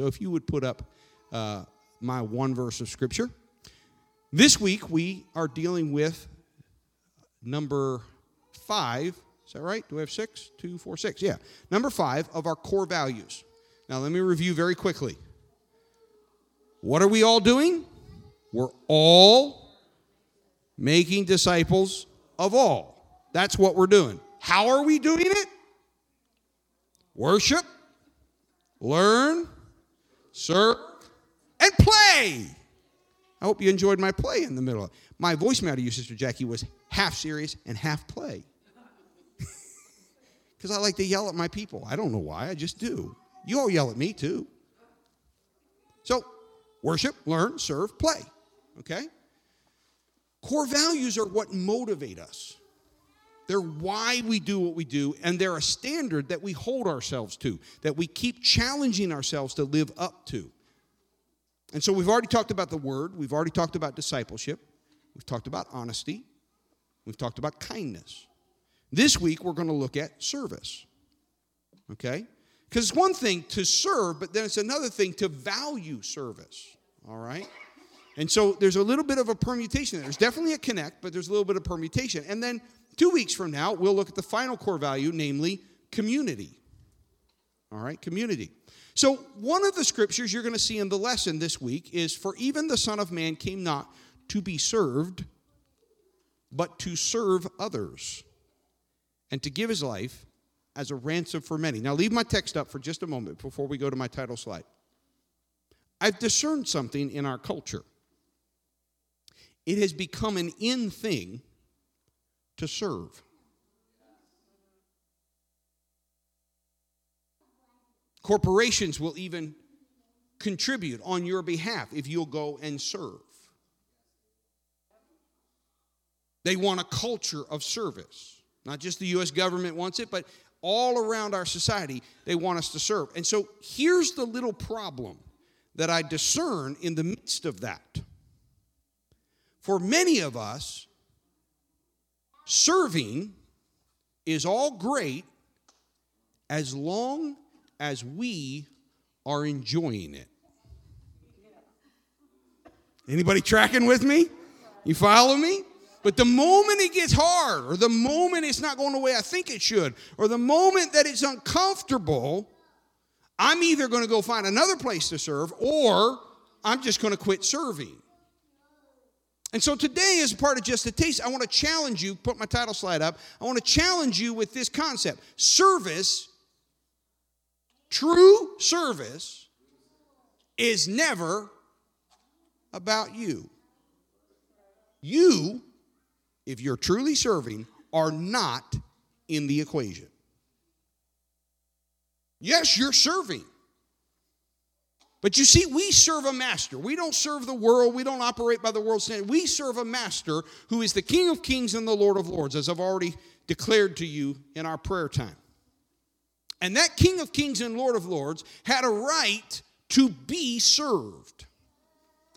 So if you would put up uh, my one verse of scripture. This week we are dealing with number five. Is that right? Do we have six? Two, four, six. Yeah. Number five of our core values. Now let me review very quickly. What are we all doing? We're all making disciples of all. That's what we're doing. How are we doing it? Worship, learn, serve, and play. I hope you enjoyed my play in the middle. My voicemail to you, Sister Jackie, was half serious and half play. Because I like to yell at my people. I don't know why, I just do. You all yell at me too. So, worship, learn, serve, play. Okay? Core values are what motivate us. They're why we do what we do, and they're a standard that we hold ourselves to, that we keep challenging ourselves to live up to. And so we've already talked about the word, we've already talked about discipleship, we've talked about honesty, we've talked about kindness. This week we're going to look at service. Okay? Because it's one thing to serve, but then it's another thing to value service. All right? And so there's a little bit of a permutation there. There's definitely a connect, but there's a little bit of permutation. And then two weeks from now, we'll look at the final core value, namely community. All right, community. So, one of the scriptures you're going to see in the lesson this week is For even the Son of Man came not to be served, but to serve others, and to give his life as a ransom for many. Now, leave my text up for just a moment before we go to my title slide. I've discerned something in our culture. It has become an in thing to serve. Corporations will even contribute on your behalf if you'll go and serve. They want a culture of service. Not just the U.S. government wants it, but all around our society, they want us to serve. And so here's the little problem that I discern in the midst of that. For many of us, serving is all great as long as we are enjoying it. Anybody tracking with me? You follow me? But the moment it gets hard, or the moment it's not going the way I think it should, or the moment that it's uncomfortable, I'm either going to go find another place to serve or I'm just going to quit serving. And so today, as part of Just a Taste, I want to challenge you, put my title slide up. I want to challenge you with this concept service, true service, is never about you. You, if you're truly serving, are not in the equation. Yes, you're serving. But you see, we serve a master. We don't serve the world. We don't operate by the world's standard. We serve a master who is the King of kings and the Lord of lords, as I've already declared to you in our prayer time. And that King of kings and Lord of lords had a right to be served.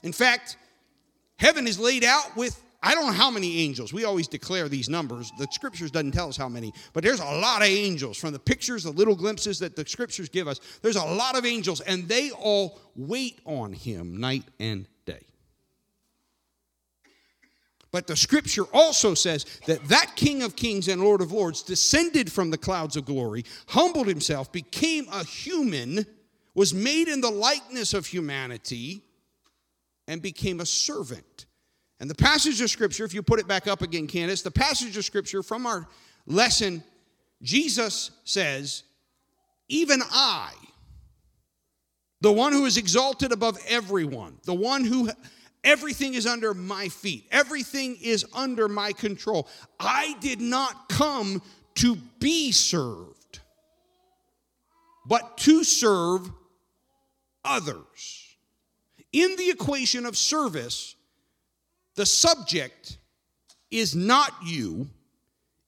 In fact, heaven is laid out with I don't know how many angels. We always declare these numbers. The scriptures doesn't tell us how many, but there's a lot of angels from the pictures, the little glimpses that the scriptures give us. There's a lot of angels and they all wait on him night and day. But the scripture also says that that King of Kings and Lord of Lords descended from the clouds of glory, humbled himself, became a human, was made in the likeness of humanity, and became a servant and the passage of Scripture, if you put it back up again, Candace, the passage of Scripture from our lesson, Jesus says, Even I, the one who is exalted above everyone, the one who everything is under my feet, everything is under my control, I did not come to be served, but to serve others. In the equation of service, the subject is not you,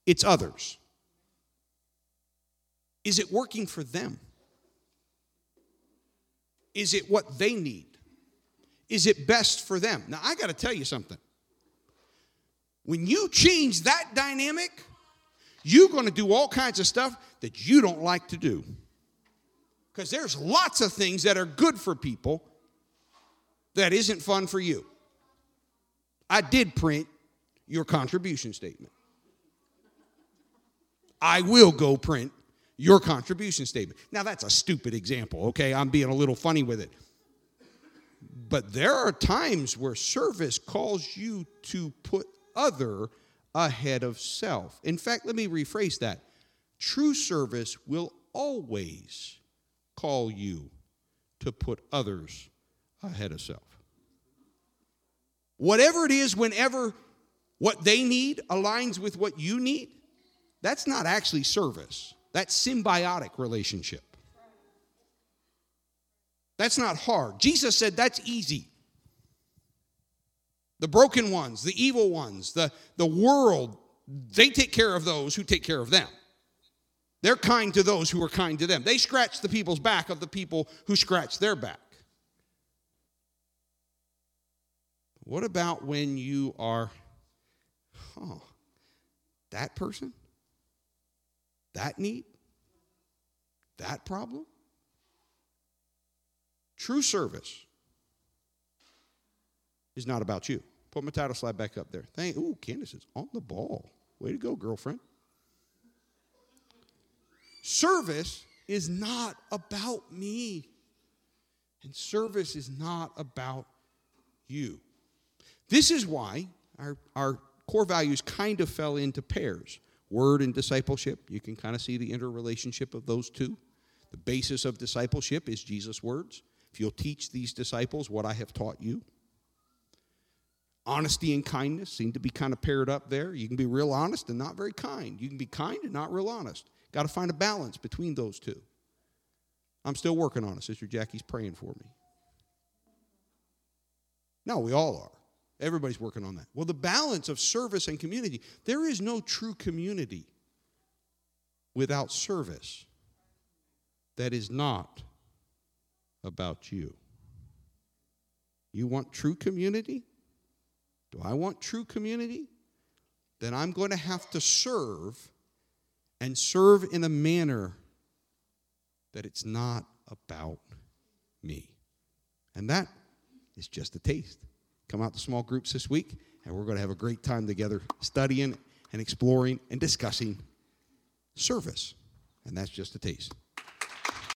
it's others. Is it working for them? Is it what they need? Is it best for them? Now, I got to tell you something. When you change that dynamic, you're going to do all kinds of stuff that you don't like to do. Because there's lots of things that are good for people that isn't fun for you. I did print your contribution statement. I will go print your contribution statement. Now, that's a stupid example, okay? I'm being a little funny with it. But there are times where service calls you to put other ahead of self. In fact, let me rephrase that. True service will always call you to put others ahead of self. Whatever it is, whenever what they need aligns with what you need, that's not actually service. That's symbiotic relationship. That's not hard. Jesus said that's easy. The broken ones, the evil ones, the, the world, they take care of those who take care of them. They're kind to those who are kind to them. They scratch the people's back of the people who scratch their back. What about when you are, oh, that person? That need? That problem? True service is not about you. Put my title slide back up there. Thank. Ooh, Candace is on the ball. Way to go, girlfriend. Service is not about me, and service is not about you. This is why our, our core values kind of fell into pairs word and discipleship. You can kind of see the interrelationship of those two. The basis of discipleship is Jesus' words. If you'll teach these disciples what I have taught you. Honesty and kindness seem to be kind of paired up there. You can be real honest and not very kind. You can be kind and not real honest. Got to find a balance between those two. I'm still working on it. Sister Jackie's praying for me. No, we all are. Everybody's working on that. Well, the balance of service and community, there is no true community without service that is not about you. You want true community? Do I want true community? Then I'm going to have to serve and serve in a manner that it's not about me. And that is just a taste. Come out to small groups this week, and we're going to have a great time together studying and exploring and discussing service. And that's just a taste.